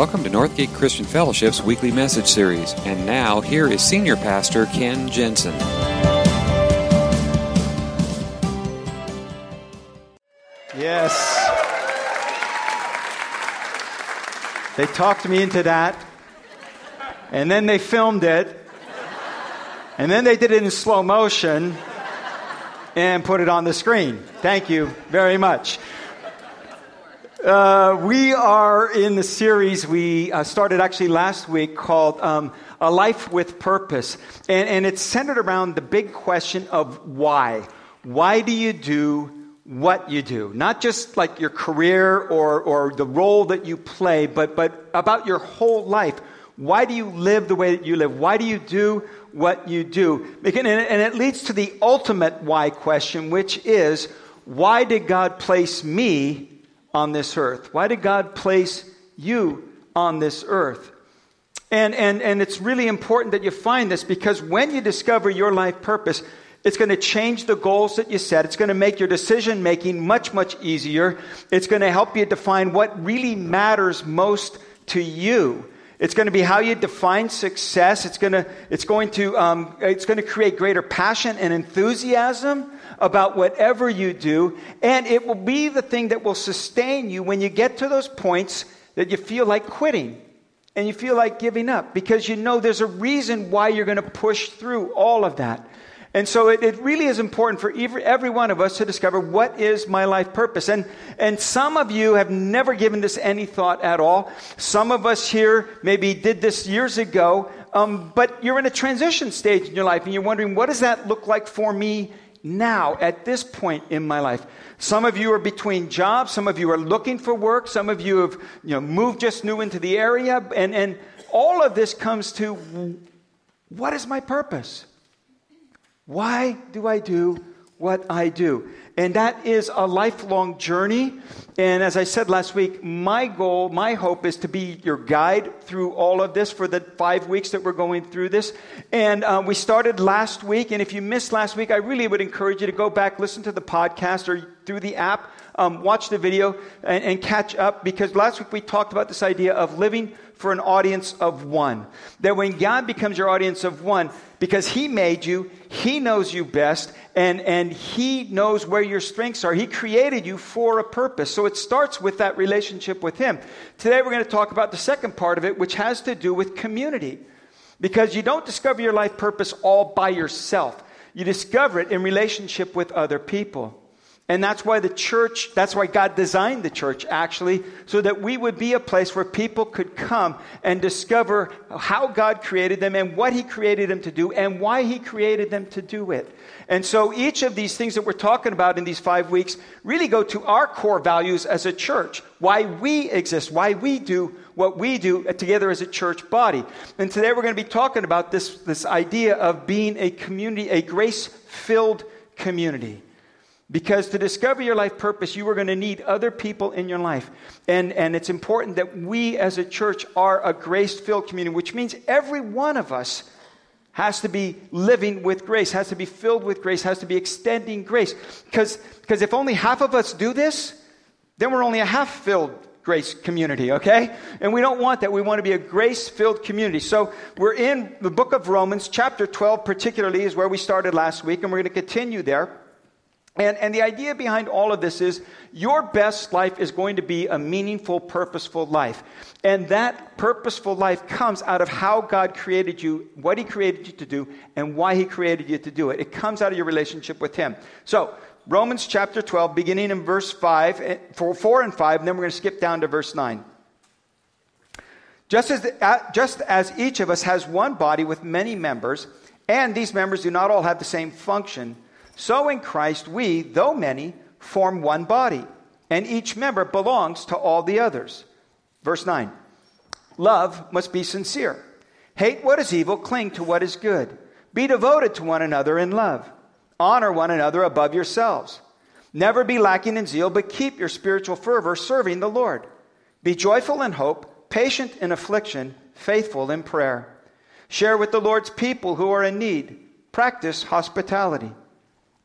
Welcome to Northgate Christian Fellowship's weekly message series. And now, here is Senior Pastor Ken Jensen. Yes. They talked me into that. And then they filmed it. And then they did it in slow motion and put it on the screen. Thank you very much. Uh, we are in the series we uh, started actually last week called um, A Life with Purpose. And, and it's centered around the big question of why. Why do you do what you do? Not just like your career or, or the role that you play, but, but about your whole life. Why do you live the way that you live? Why do you do what you do? And it leads to the ultimate why question, which is why did God place me on this earth? Why did God place you on this earth? And, and, and it's really important that you find this because when you discover your life purpose, it's going to change the goals that you set. It's going to make your decision making much, much easier. It's going to help you define what really matters most to you. It's going to be how you define success. It's going to, it's going to, um, it's going to create greater passion and enthusiasm about whatever you do, and it will be the thing that will sustain you when you get to those points that you feel like quitting and you feel like giving up because you know there's a reason why you're going to push through all of that. And so it, it, really is important for every, every one of us to discover what is my life purpose. And, and some of you have never given this any thought at all. Some of us here maybe did this years ago, um, but you're in a transition stage in your life and you're wondering, what does that look like for me now at this point in my life. Some of you are between jobs, some of you are looking for work, some of you have you know, moved just new into the area, and, and all of this comes to what is my purpose? Why do I do what I do. And that is a lifelong journey. And as I said last week, my goal, my hope is to be your guide through all of this for the five weeks that we're going through this. And uh, we started last week. And if you missed last week, I really would encourage you to go back, listen to the podcast or through the app, um, watch the video, and, and catch up. Because last week we talked about this idea of living for an audience of one. That when God becomes your audience of one, because He made you, He knows you best, and, and He knows where your strengths are. He created you for a purpose. So it starts with that relationship with Him. Today we're going to talk about the second part of it, which has to do with community. Because you don't discover your life purpose all by yourself, you discover it in relationship with other people. And that's why the church, that's why God designed the church actually, so that we would be a place where people could come and discover how God created them and what He created them to do and why He created them to do it. And so each of these things that we're talking about in these five weeks really go to our core values as a church, why we exist, why we do what we do together as a church body. And today we're going to be talking about this, this idea of being a community, a grace filled community. Because to discover your life purpose, you are going to need other people in your life. And, and it's important that we as a church are a grace filled community, which means every one of us has to be living with grace, has to be filled with grace, has to be extending grace. Because if only half of us do this, then we're only a half filled grace community, okay? And we don't want that. We want to be a grace filled community. So we're in the book of Romans, chapter 12, particularly, is where we started last week, and we're going to continue there. And, and the idea behind all of this is your best life is going to be a meaningful, purposeful life. And that purposeful life comes out of how God created you, what He created you to do, and why He created you to do it. It comes out of your relationship with Him. So, Romans chapter 12, beginning in verse 5, eh, 4 and 5, and then we're going to skip down to verse 9. Just as, the, just as each of us has one body with many members, and these members do not all have the same function, so in Christ, we, though many, form one body, and each member belongs to all the others. Verse 9 Love must be sincere. Hate what is evil, cling to what is good. Be devoted to one another in love. Honor one another above yourselves. Never be lacking in zeal, but keep your spiritual fervor serving the Lord. Be joyful in hope, patient in affliction, faithful in prayer. Share with the Lord's people who are in need. Practice hospitality.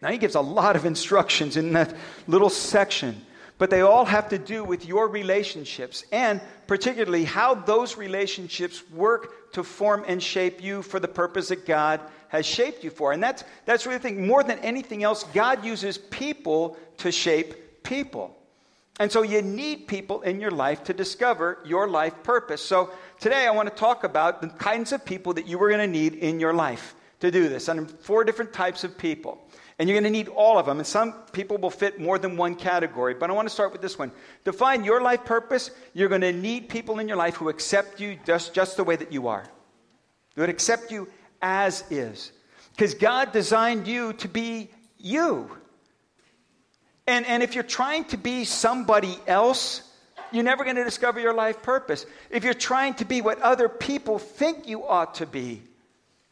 Now, he gives a lot of instructions in that little section, but they all have to do with your relationships and particularly how those relationships work to form and shape you for the purpose that God has shaped you for. And that's, that's really the thing. More than anything else, God uses people to shape people. And so you need people in your life to discover your life purpose. So today I want to talk about the kinds of people that you are going to need in your life to do this. And four different types of people. And you're going to need all of them. And some people will fit more than one category. But I want to start with this one. To find your life purpose, you're going to need people in your life who accept you just, just the way that you are. Who would accept you as is. Because God designed you to be you. And, and if you're trying to be somebody else, you're never going to discover your life purpose. If you're trying to be what other people think you ought to be,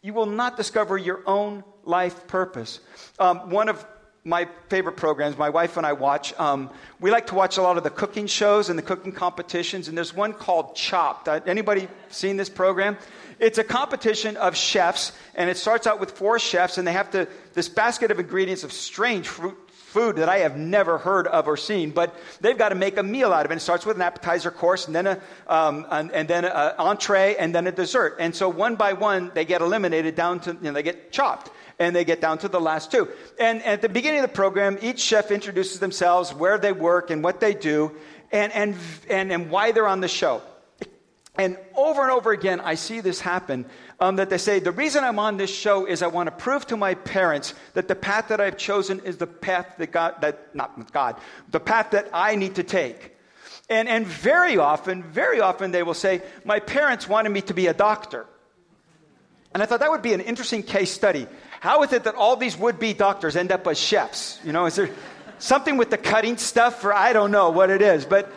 you will not discover your own life purpose. Um, one of my favorite programs, my wife and I watch, um, we like to watch a lot of the cooking shows and the cooking competitions, and there's one called Chopped. Uh, anybody seen this program? It's a competition of chefs, and it starts out with four chefs, and they have to, this basket of ingredients of strange fruit, food that I have never heard of or seen, but they've got to make a meal out of it. It starts with an appetizer course, and then a, um, and, and, then an entree, and then a dessert. And so one by one, they get eliminated down to, you know, they get chopped and they get down to the last two. And at the beginning of the program, each chef introduces themselves, where they work, and what they do, and, and, and, and why they're on the show. And over and over again, I see this happen um, that they say, The reason I'm on this show is I want to prove to my parents that the path that I've chosen is the path that God, that, not God, the path that I need to take. And, and very often, very often they will say, My parents wanted me to be a doctor. And I thought that would be an interesting case study. How is it that all these would be doctors end up as chefs? You know, is there something with the cutting stuff, or I don't know what it is. But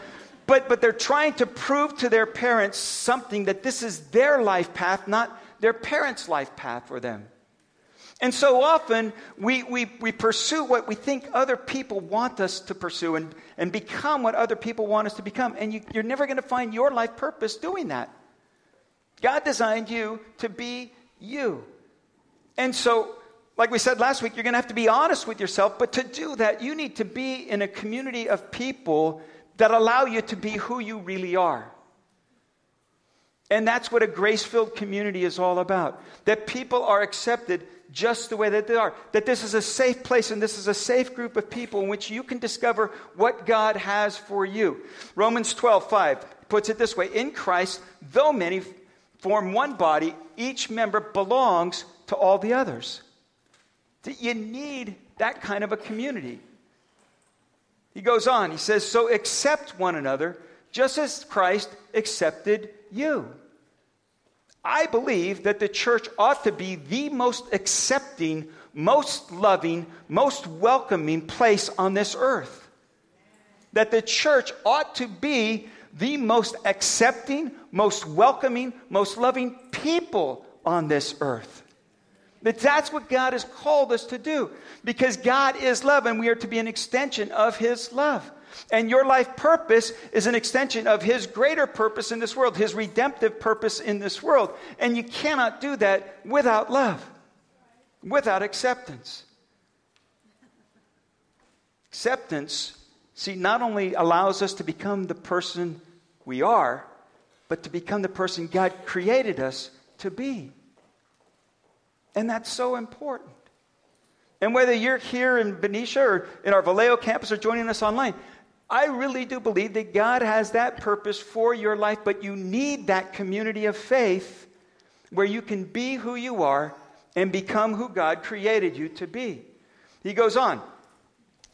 but, but they're trying to prove to their parents something that this is their life path, not their parents' life path for them. And so often we, we, we pursue what we think other people want us to pursue and, and become what other people want us to become. And you, you're never going to find your life purpose doing that. God designed you to be you. And so, like we said last week, you're going to have to be honest with yourself. But to do that, you need to be in a community of people that allow you to be who you really are. And that's what a grace filled community is all about. That people are accepted just the way that they are. That this is a safe place and this is a safe group of people in which you can discover what God has for you. Romans 12, 5 puts it this way In Christ, though many form one body, each member belongs to all the others. You need that kind of a community. He goes on, he says, So accept one another just as Christ accepted you. I believe that the church ought to be the most accepting, most loving, most welcoming place on this earth. That the church ought to be the most accepting, most welcoming, most loving people on this earth. That that's what God has called us to do. Because God is love and we are to be an extension of His love. And your life purpose is an extension of His greater purpose in this world, His redemptive purpose in this world. And you cannot do that without love, without acceptance. Acceptance, see, not only allows us to become the person we are, but to become the person God created us to be. And that's so important. And whether you're here in Benicia or in our Vallejo campus or joining us online, I really do believe that God has that purpose for your life, but you need that community of faith where you can be who you are and become who God created you to be. He goes on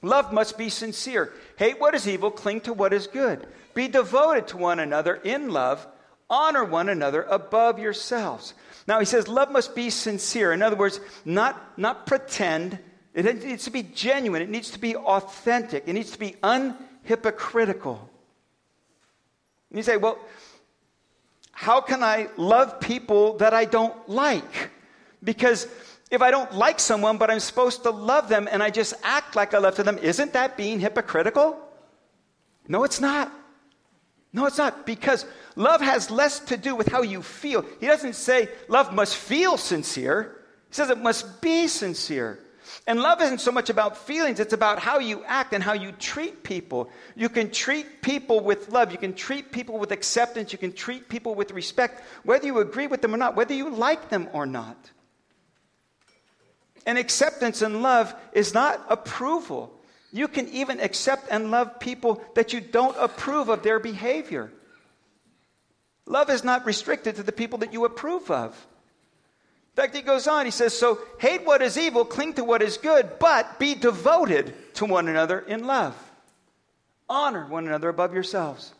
Love must be sincere. Hate what is evil, cling to what is good. Be devoted to one another in love, honor one another above yourselves. Now he says love must be sincere. In other words, not, not pretend. It needs to be genuine. It needs to be authentic. It needs to be unhypocritical. And you say, well, how can I love people that I don't like? Because if I don't like someone, but I'm supposed to love them and I just act like I love them, isn't that being hypocritical? No, it's not. No, it's not. Because love has less to do with how you feel. He doesn't say love must feel sincere, he says it must be sincere. And love isn't so much about feelings, it's about how you act and how you treat people. You can treat people with love, you can treat people with acceptance, you can treat people with respect, whether you agree with them or not, whether you like them or not. And acceptance and love is not approval. You can even accept and love people that you don't approve of their behavior. Love is not restricted to the people that you approve of. In fact, he goes on, he says, So hate what is evil, cling to what is good, but be devoted to one another in love. Honor one another above yourselves.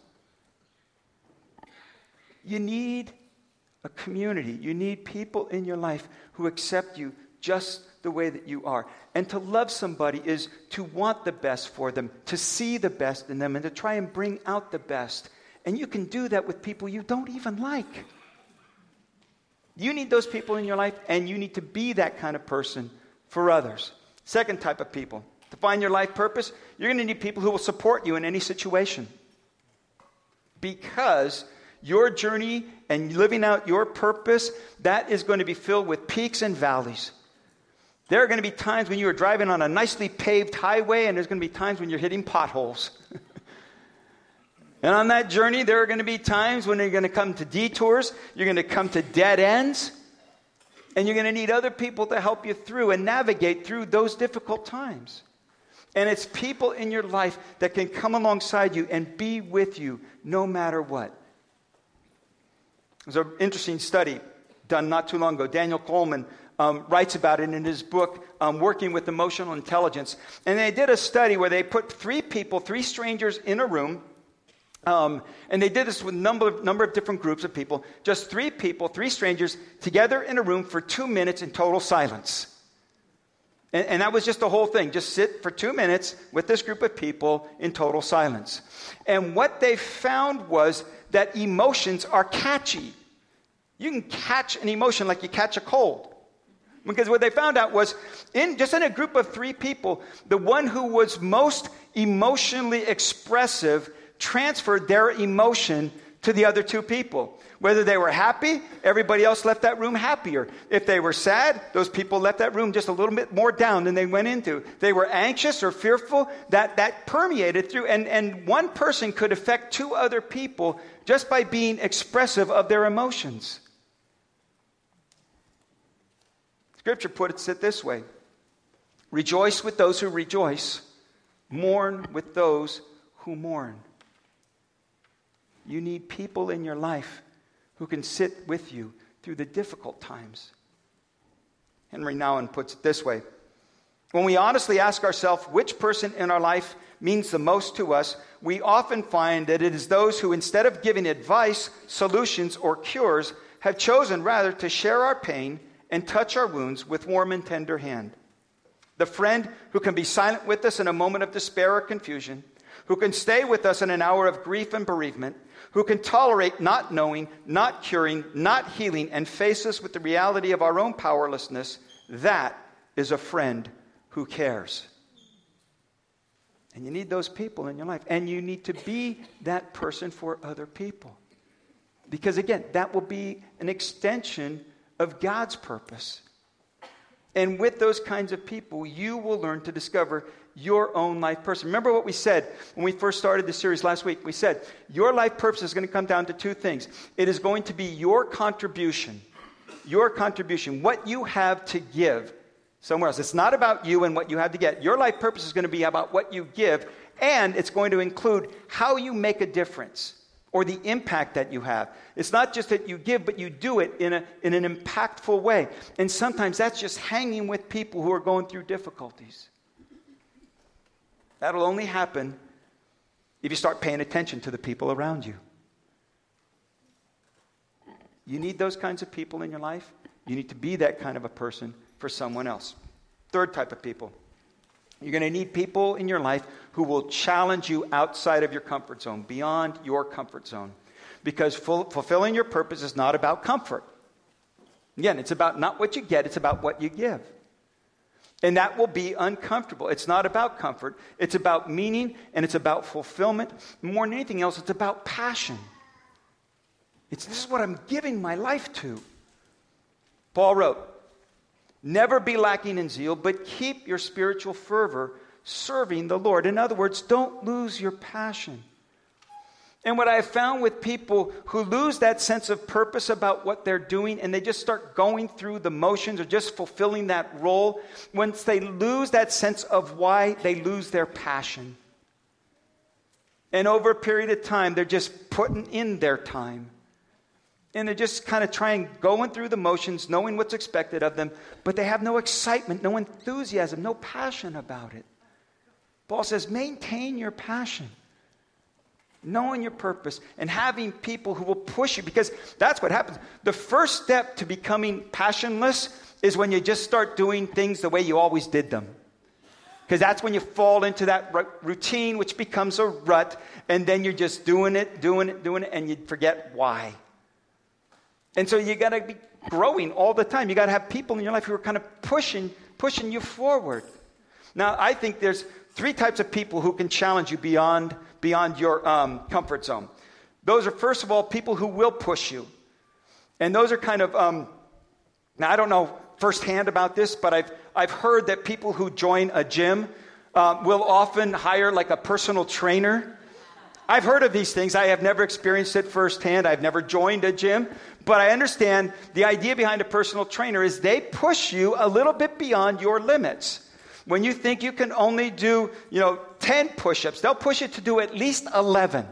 You need a community, you need people in your life who accept you just the way that you are. And to love somebody is to want the best for them, to see the best in them, and to try and bring out the best. And you can do that with people you don't even like. You need those people in your life, and you need to be that kind of person for others. Second type of people. To find your life purpose, you're going to need people who will support you in any situation. Because your journey and living out your purpose, that is going to be filled with peaks and valleys. There are going to be times when you are driving on a nicely paved highway, and there's going to be times when you're hitting potholes. and on that journey, there are going to be times when you're going to come to detours, you're going to come to dead ends, and you're going to need other people to help you through and navigate through those difficult times. And it's people in your life that can come alongside you and be with you no matter what. There's an interesting study done not too long ago. Daniel Goleman um, writes about it in his book, um, Working with Emotional Intelligence. And they did a study where they put three people, three strangers in a room. Um, and they did this with a number of, number of different groups of people. Just three people, three strangers, together in a room for two minutes in total silence. And, and that was just the whole thing. Just sit for two minutes with this group of people in total silence. And what they found was that emotions are catchy. You can catch an emotion like you catch a cold. Because what they found out was, in just in a group of three people, the one who was most emotionally expressive transferred their emotion to the other two people. Whether they were happy, everybody else left that room happier. If they were sad, those people left that room just a little bit more down than they went into. They were anxious or fearful, that, that permeated through. And, and one person could affect two other people just by being expressive of their emotions. Scripture puts it this way Rejoice with those who rejoice, mourn with those who mourn. You need people in your life who can sit with you through the difficult times. Henry Nouwen puts it this way When we honestly ask ourselves which person in our life means the most to us, we often find that it is those who, instead of giving advice, solutions, or cures, have chosen rather to share our pain and touch our wounds with warm and tender hand. The friend who can be silent with us in a moment of despair or confusion, who can stay with us in an hour of grief and bereavement, who can tolerate not knowing, not curing, not healing, and face us with the reality of our own powerlessness, that is a friend who cares. And you need those people in your life. And you need to be that person for other people. Because again, that will be an extension of God's purpose. And with those kinds of people, you will learn to discover your own life purpose. Remember what we said when we first started the series last week? We said your life purpose is going to come down to two things. It is going to be your contribution, your contribution, what you have to give somewhere else. It's not about you and what you have to get. Your life purpose is going to be about what you give, and it's going to include how you make a difference or the impact that you have. It's not just that you give, but you do it in, a, in an impactful way. And sometimes that's just hanging with people who are going through difficulties. That'll only happen if you start paying attention to the people around you. You need those kinds of people in your life. You need to be that kind of a person for someone else. Third type of people you're going to need people in your life who will challenge you outside of your comfort zone, beyond your comfort zone. because full, fulfilling your purpose is not about comfort. Again, it's about not what you get, it's about what you give. And that will be uncomfortable. It's not about comfort, it's about meaning and it's about fulfillment. More than anything else, it's about passion. It's this is what I'm giving my life to. Paul wrote, Never be lacking in zeal, but keep your spiritual fervor serving the Lord. In other words, don't lose your passion. And what I have found with people who lose that sense of purpose about what they're doing and they just start going through the motions or just fulfilling that role, once they lose that sense of why, they lose their passion. And over a period of time, they're just putting in their time. And they're just kind of trying, going through the motions, knowing what's expected of them, but they have no excitement, no enthusiasm, no passion about it. Paul says, maintain your passion knowing your purpose and having people who will push you because that's what happens. The first step to becoming passionless is when you just start doing things the way you always did them. Because that's when you fall into that routine, which becomes a rut, and then you're just doing it, doing it, doing it, and you forget why. And so you got to be growing all the time. You got to have people in your life who are kind of pushing, pushing you forward. Now, I think there's three types of people who can challenge you beyond beyond your um, comfort zone. Those are, first of all, people who will push you. And those are kind of, um, now I don't know firsthand about this, but I've, I've heard that people who join a gym uh, will often hire like a personal trainer. I've heard of these things. I have never experienced it firsthand. I've never joined a gym. But I understand the idea behind a personal trainer is they push you a little bit beyond your limits. When you think you can only do, you know, 10 push-ups, they'll push you to do at least 11.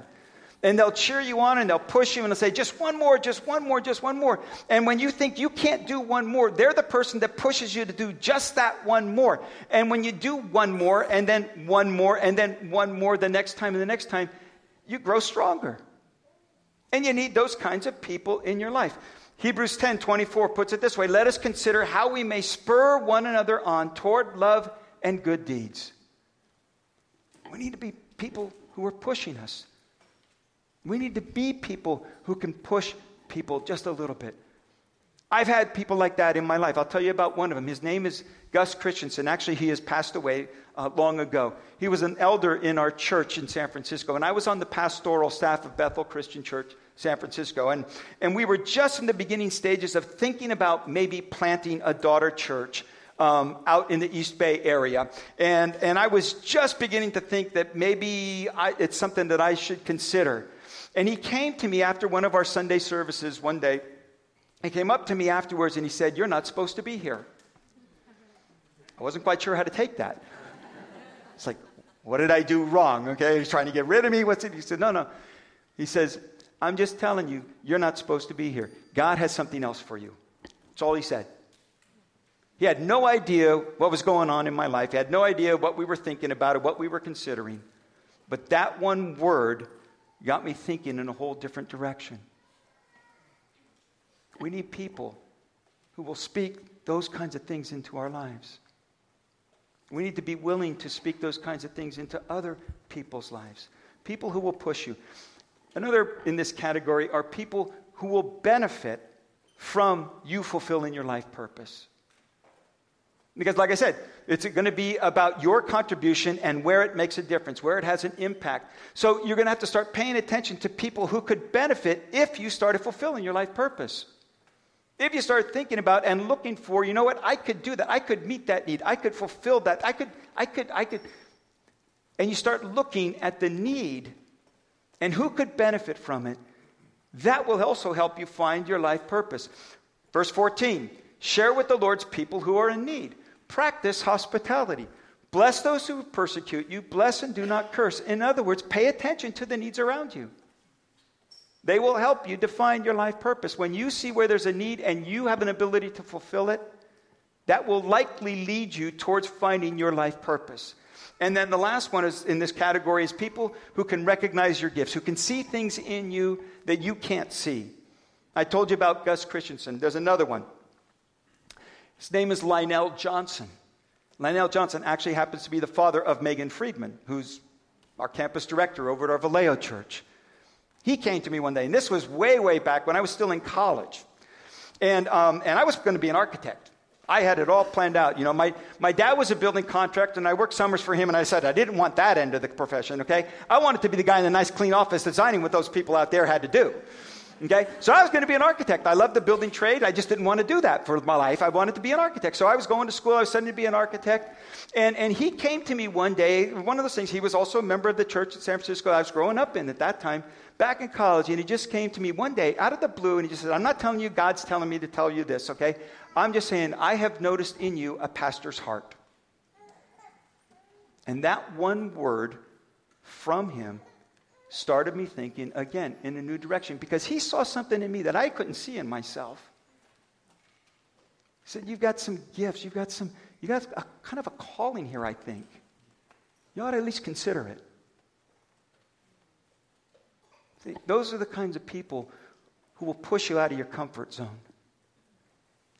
And they'll cheer you on and they'll push you and they'll say, just one more, just one more, just one more. And when you think you can't do one more, they're the person that pushes you to do just that one more. And when you do one more and then one more and then one more the next time and the next time, you grow stronger. And you need those kinds of people in your life. Hebrews 10 24 puts it this way Let us consider how we may spur one another on toward love and good deeds. We need to be people who are pushing us. We need to be people who can push people just a little bit. I've had people like that in my life. I'll tell you about one of them. His name is Gus Christensen. Actually, he has passed away uh, long ago. He was an elder in our church in San Francisco, and I was on the pastoral staff of Bethel Christian Church, San Francisco. And, and we were just in the beginning stages of thinking about maybe planting a daughter church um, out in the East Bay area. And, and I was just beginning to think that maybe I, it's something that I should consider. And he came to me after one of our Sunday services one day. He came up to me afterwards and he said, You're not supposed to be here. I wasn't quite sure how to take that. It's like, what did I do wrong? Okay, he's trying to get rid of me. What's it? He said, No, no. He says, I'm just telling you, you're not supposed to be here. God has something else for you. That's all he said. He had no idea what was going on in my life. He had no idea what we were thinking about or what we were considering. But that one word got me thinking in a whole different direction. We need people who will speak those kinds of things into our lives. We need to be willing to speak those kinds of things into other people's lives. People who will push you. Another in this category are people who will benefit from you fulfilling your life purpose. Because, like I said, it's going to be about your contribution and where it makes a difference, where it has an impact. So, you're going to have to start paying attention to people who could benefit if you started fulfilling your life purpose. If you start thinking about and looking for, you know what, I could do that. I could meet that need. I could fulfill that. I could, I could, I could. And you start looking at the need and who could benefit from it. That will also help you find your life purpose. Verse 14 share with the Lord's people who are in need. Practice hospitality. Bless those who persecute you. Bless and do not curse. In other words, pay attention to the needs around you. They will help you define your life purpose. When you see where there's a need and you have an ability to fulfill it, that will likely lead you towards finding your life purpose. And then the last one is in this category is people who can recognize your gifts, who can see things in you that you can't see. I told you about Gus Christensen. There's another one. His name is Lionel Johnson. Lionel Johnson actually happens to be the father of Megan Friedman, who's our campus director over at our Vallejo church. He came to me one day, and this was way, way back when I was still in college. And, um, and I was going to be an architect. I had it all planned out. You know, my, my dad was a building contractor, and I worked summers for him, and I said I didn't want that end of the profession, okay? I wanted to be the guy in the nice, clean office designing what those people out there had to do. Okay? So I was going to be an architect. I loved the building trade. I just didn't want to do that for my life. I wanted to be an architect. So I was going to school. I was studying to be an architect. And, and he came to me one day, one of those things, he was also a member of the church in San Francisco I was growing up in at that time, back in college. And he just came to me one day out of the blue and he just said, I'm not telling you God's telling me to tell you this, okay? I'm just saying, I have noticed in you a pastor's heart. And that one word from him started me thinking again in a new direction because he saw something in me that I couldn't see in myself. He said, You've got some gifts, you've got some, you got a kind of a calling here, I think. You ought to at least consider it. See, those are the kinds of people who will push you out of your comfort zone,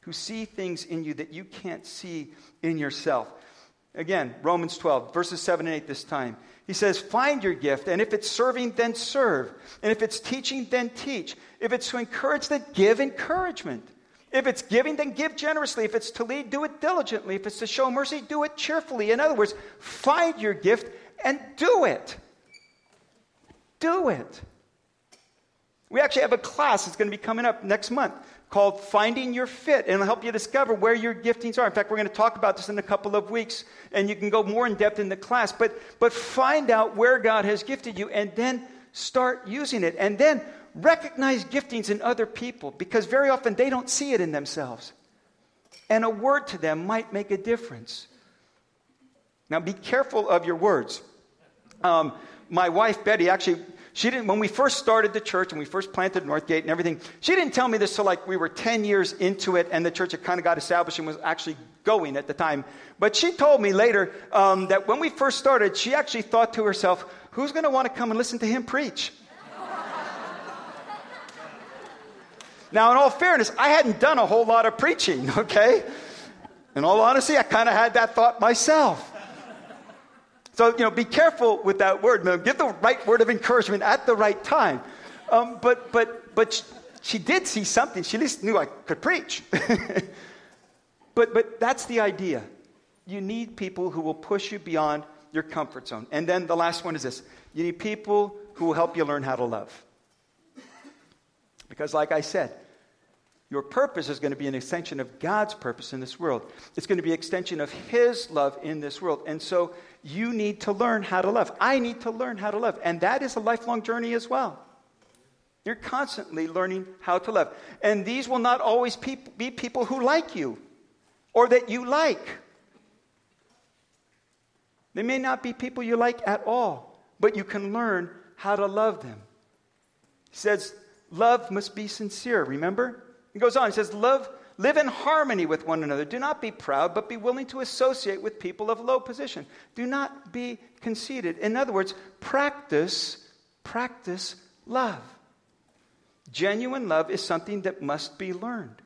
who see things in you that you can't see in yourself. Again, Romans 12, verses 7 and 8 this time. He says, Find your gift, and if it's serving, then serve. And if it's teaching, then teach. If it's to encourage, then give encouragement. If it's giving, then give generously. If it's to lead, do it diligently. If it's to show mercy, do it cheerfully. In other words, find your gift and do it. Do it. We actually have a class that's going to be coming up next month called Finding Your Fit, and it'll help you discover where your giftings are. In fact, we're going to talk about this in a couple of weeks, and you can go more in depth in the class. But, but find out where God has gifted you, and then start using it. And then recognize giftings in other people, because very often they don't see it in themselves. And a word to them might make a difference. Now, be careful of your words. Um, my wife, Betty, actually she didn't, when we first started the church and we first planted Northgate and everything, she didn't tell me this till like we were 10 years into it and the church had kind of got established and was actually going at the time. But she told me later um, that when we first started, she actually thought to herself, who's going to want to come and listen to him preach? now, in all fairness, I hadn't done a whole lot of preaching, okay? In all honesty, I kind of had that thought myself. So, you know, be careful with that word. Give the right word of encouragement at the right time. Um, but, but, but she, she did see something. She at least knew I could preach. but, but that's the idea. You need people who will push you beyond your comfort zone. And then the last one is this you need people who will help you learn how to love. Because, like I said, your purpose is going to be an extension of God's purpose in this world. It's going to be an extension of His love in this world. And so you need to learn how to love. I need to learn how to love. And that is a lifelong journey as well. You're constantly learning how to love. And these will not always be people who like you or that you like. They may not be people you like at all, but you can learn how to love them. He says, Love must be sincere, remember? He goes on, he says, Love, live in harmony with one another. Do not be proud, but be willing to associate with people of low position. Do not be conceited. In other words, practice, practice love. Genuine love is something that must be learned.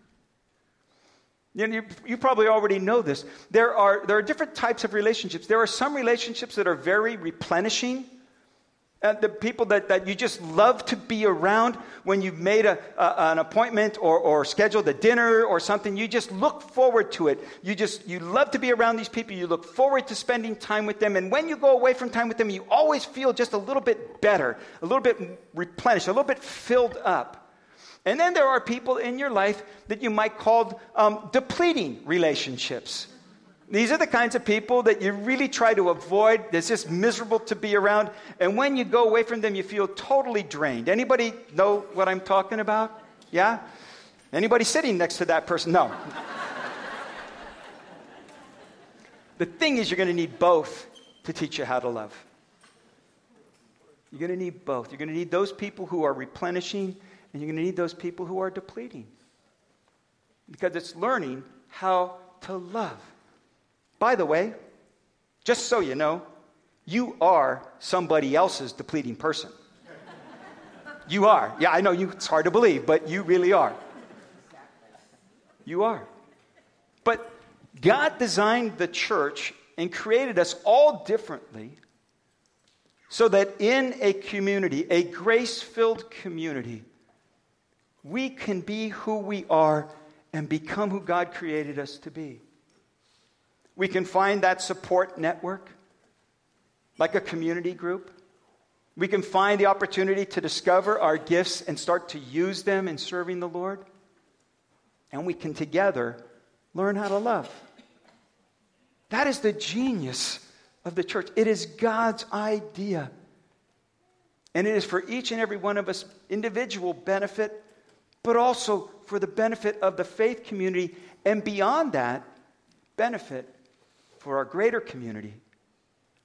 You, you, probably already know this. There are, there are different types of relationships. There are some relationships that are very replenishing uh, the people that, that you just love to be around when you've made a, a, an appointment or, or scheduled a dinner or something, you just look forward to it. You just, you love to be around these people. You look forward to spending time with them. And when you go away from time with them, you always feel just a little bit better, a little bit replenished, a little bit filled up. And then there are people in your life that you might call um, depleting relationships. These are the kinds of people that you really try to avoid. It's just miserable to be around. And when you go away from them, you feel totally drained. Anybody know what I'm talking about? Yeah? Anybody sitting next to that person? No. the thing is, you're going to need both to teach you how to love. You're going to need both. You're going to need those people who are replenishing, and you're going to need those people who are depleting. Because it's learning how to love. By the way, just so you know, you are somebody else's depleting person. You are. Yeah, I know you, it's hard to believe, but you really are. You are. But God designed the church and created us all differently so that in a community, a grace filled community, we can be who we are and become who God created us to be. We can find that support network, like a community group. We can find the opportunity to discover our gifts and start to use them in serving the Lord. And we can together learn how to love. That is the genius of the church. It is God's idea. And it is for each and every one of us individual benefit, but also for the benefit of the faith community, and beyond that, benefit for our greater community,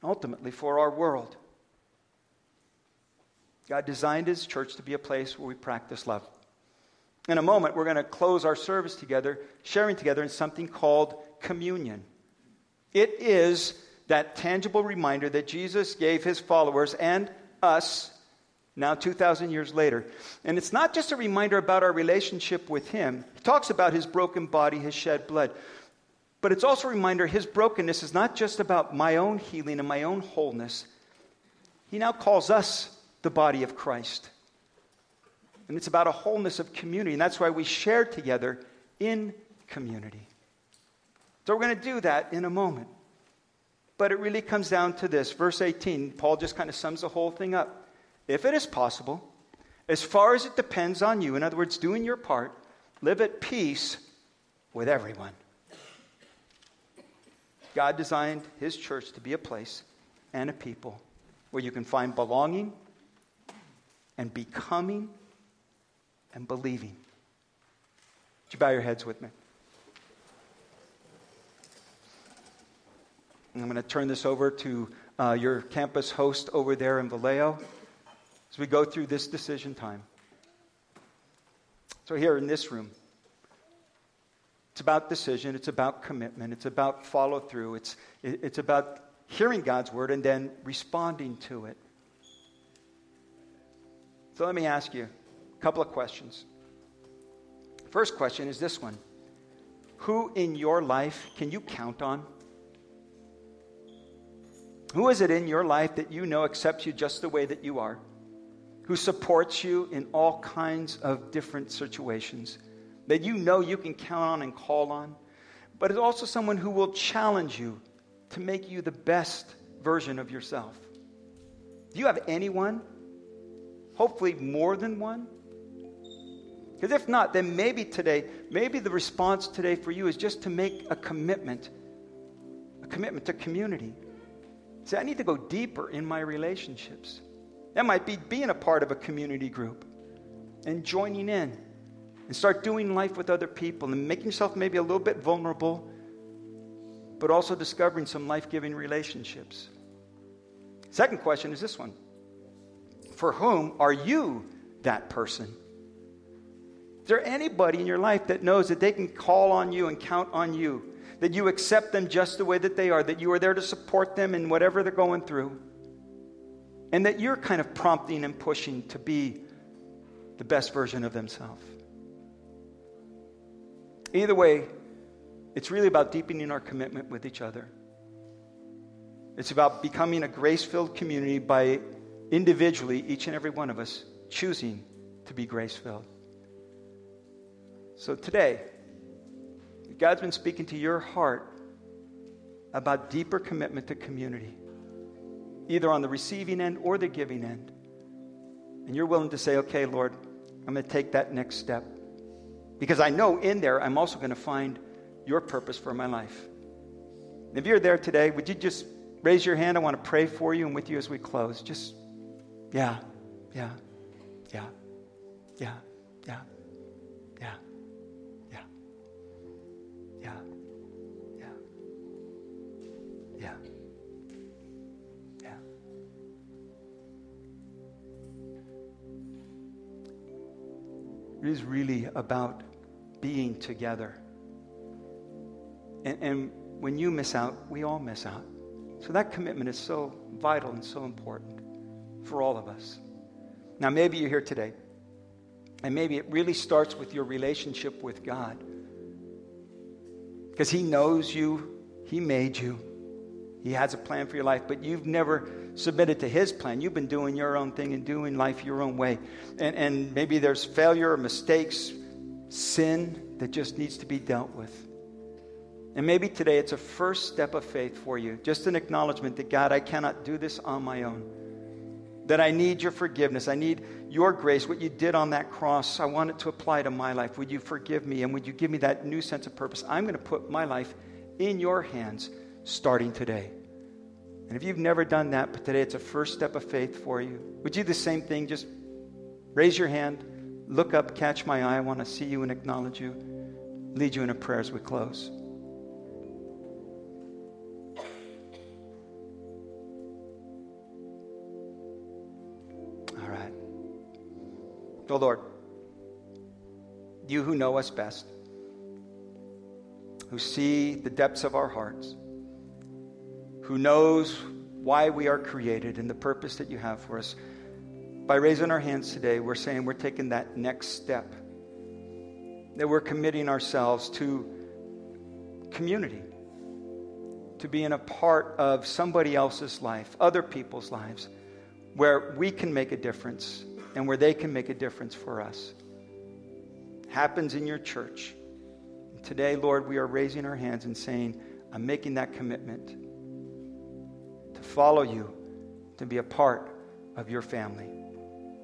ultimately for our world. God designed His church to be a place where we practice love. In a moment, we're going to close our service together, sharing together in something called communion. It is that tangible reminder that Jesus gave his followers and us now 2,000 years later. And it's not just a reminder about our relationship with him, he talks about his broken body, his shed blood. But it's also a reminder his brokenness is not just about my own healing and my own wholeness. He now calls us the body of Christ. And it's about a wholeness of community. And that's why we share together in community. So we're going to do that in a moment. But it really comes down to this. Verse 18, Paul just kind of sums the whole thing up. If it is possible, as far as it depends on you, in other words, doing your part, live at peace with everyone. God designed his church to be a place and a people where you can find belonging and becoming and believing. Would you bow your heads with me? I'm going to turn this over to uh, your campus host over there in Vallejo as we go through this decision time. So, here in this room, it's about decision, it's about commitment, it's about follow through, it's, it's about hearing God's word and then responding to it. So, let me ask you a couple of questions. First question is this one Who in your life can you count on? Who is it in your life that you know accepts you just the way that you are? Who supports you in all kinds of different situations that you know you can count on and call on? But it's also someone who will challenge you to make you the best version of yourself. Do you have anyone? Hopefully, more than one? Because if not, then maybe today, maybe the response today for you is just to make a commitment, a commitment to community Say, I need to go deeper in my relationships. That might be being a part of a community group and joining in and start doing life with other people and making yourself maybe a little bit vulnerable, but also discovering some life giving relationships. Second question is this one For whom are you that person? Is there anybody in your life that knows that they can call on you and count on you that you accept them just the way that they are, that you are there to support them in whatever they're going through, and that you're kind of prompting and pushing to be the best version of themselves. Either way, it's really about deepening our commitment with each other. It's about becoming a grace filled community by individually, each and every one of us, choosing to be grace filled. So today, God's been speaking to your heart about deeper commitment to community, either on the receiving end or the giving end, and you're willing to say, okay, Lord, I'm going to take that next step. Because I know in there I'm also going to find your purpose for my life. If you're there today, would you just raise your hand? I want to pray for you and with you as we close. Just, yeah, yeah, yeah, yeah, yeah. Yeah, yeah, yeah, yeah, yeah, yeah. It is really about being together. And, and when you miss out, we all miss out. So that commitment is so vital and so important for all of us. Now, maybe you're here today, and maybe it really starts with your relationship with God. Because He knows you, He made you, He has a plan for your life, but you've never submitted to His plan. You've been doing your own thing and doing life your own way. And, and maybe there's failure or mistakes, sin that just needs to be dealt with. And maybe today it's a first step of faith for you, just an acknowledgement that God, I cannot do this on my own. That I need your forgiveness. I need your grace. What you did on that cross, I want it to apply to my life. Would you forgive me? And would you give me that new sense of purpose? I'm going to put my life in your hands starting today. And if you've never done that, but today it's a first step of faith for you, would you do the same thing? Just raise your hand, look up, catch my eye. I want to see you and acknowledge you, lead you in a prayer as we close. All right. Oh Lord, you who know us best, who see the depths of our hearts, who knows why we are created and the purpose that you have for us. By raising our hands today, we're saying we're taking that next step, that we're committing ourselves to community, to being a part of somebody else's life, other people's lives, where we can make a difference and where they can make a difference for us. Happens in your church. Today, Lord, we are raising our hands and saying, I'm making that commitment to follow you, to be a part of your family.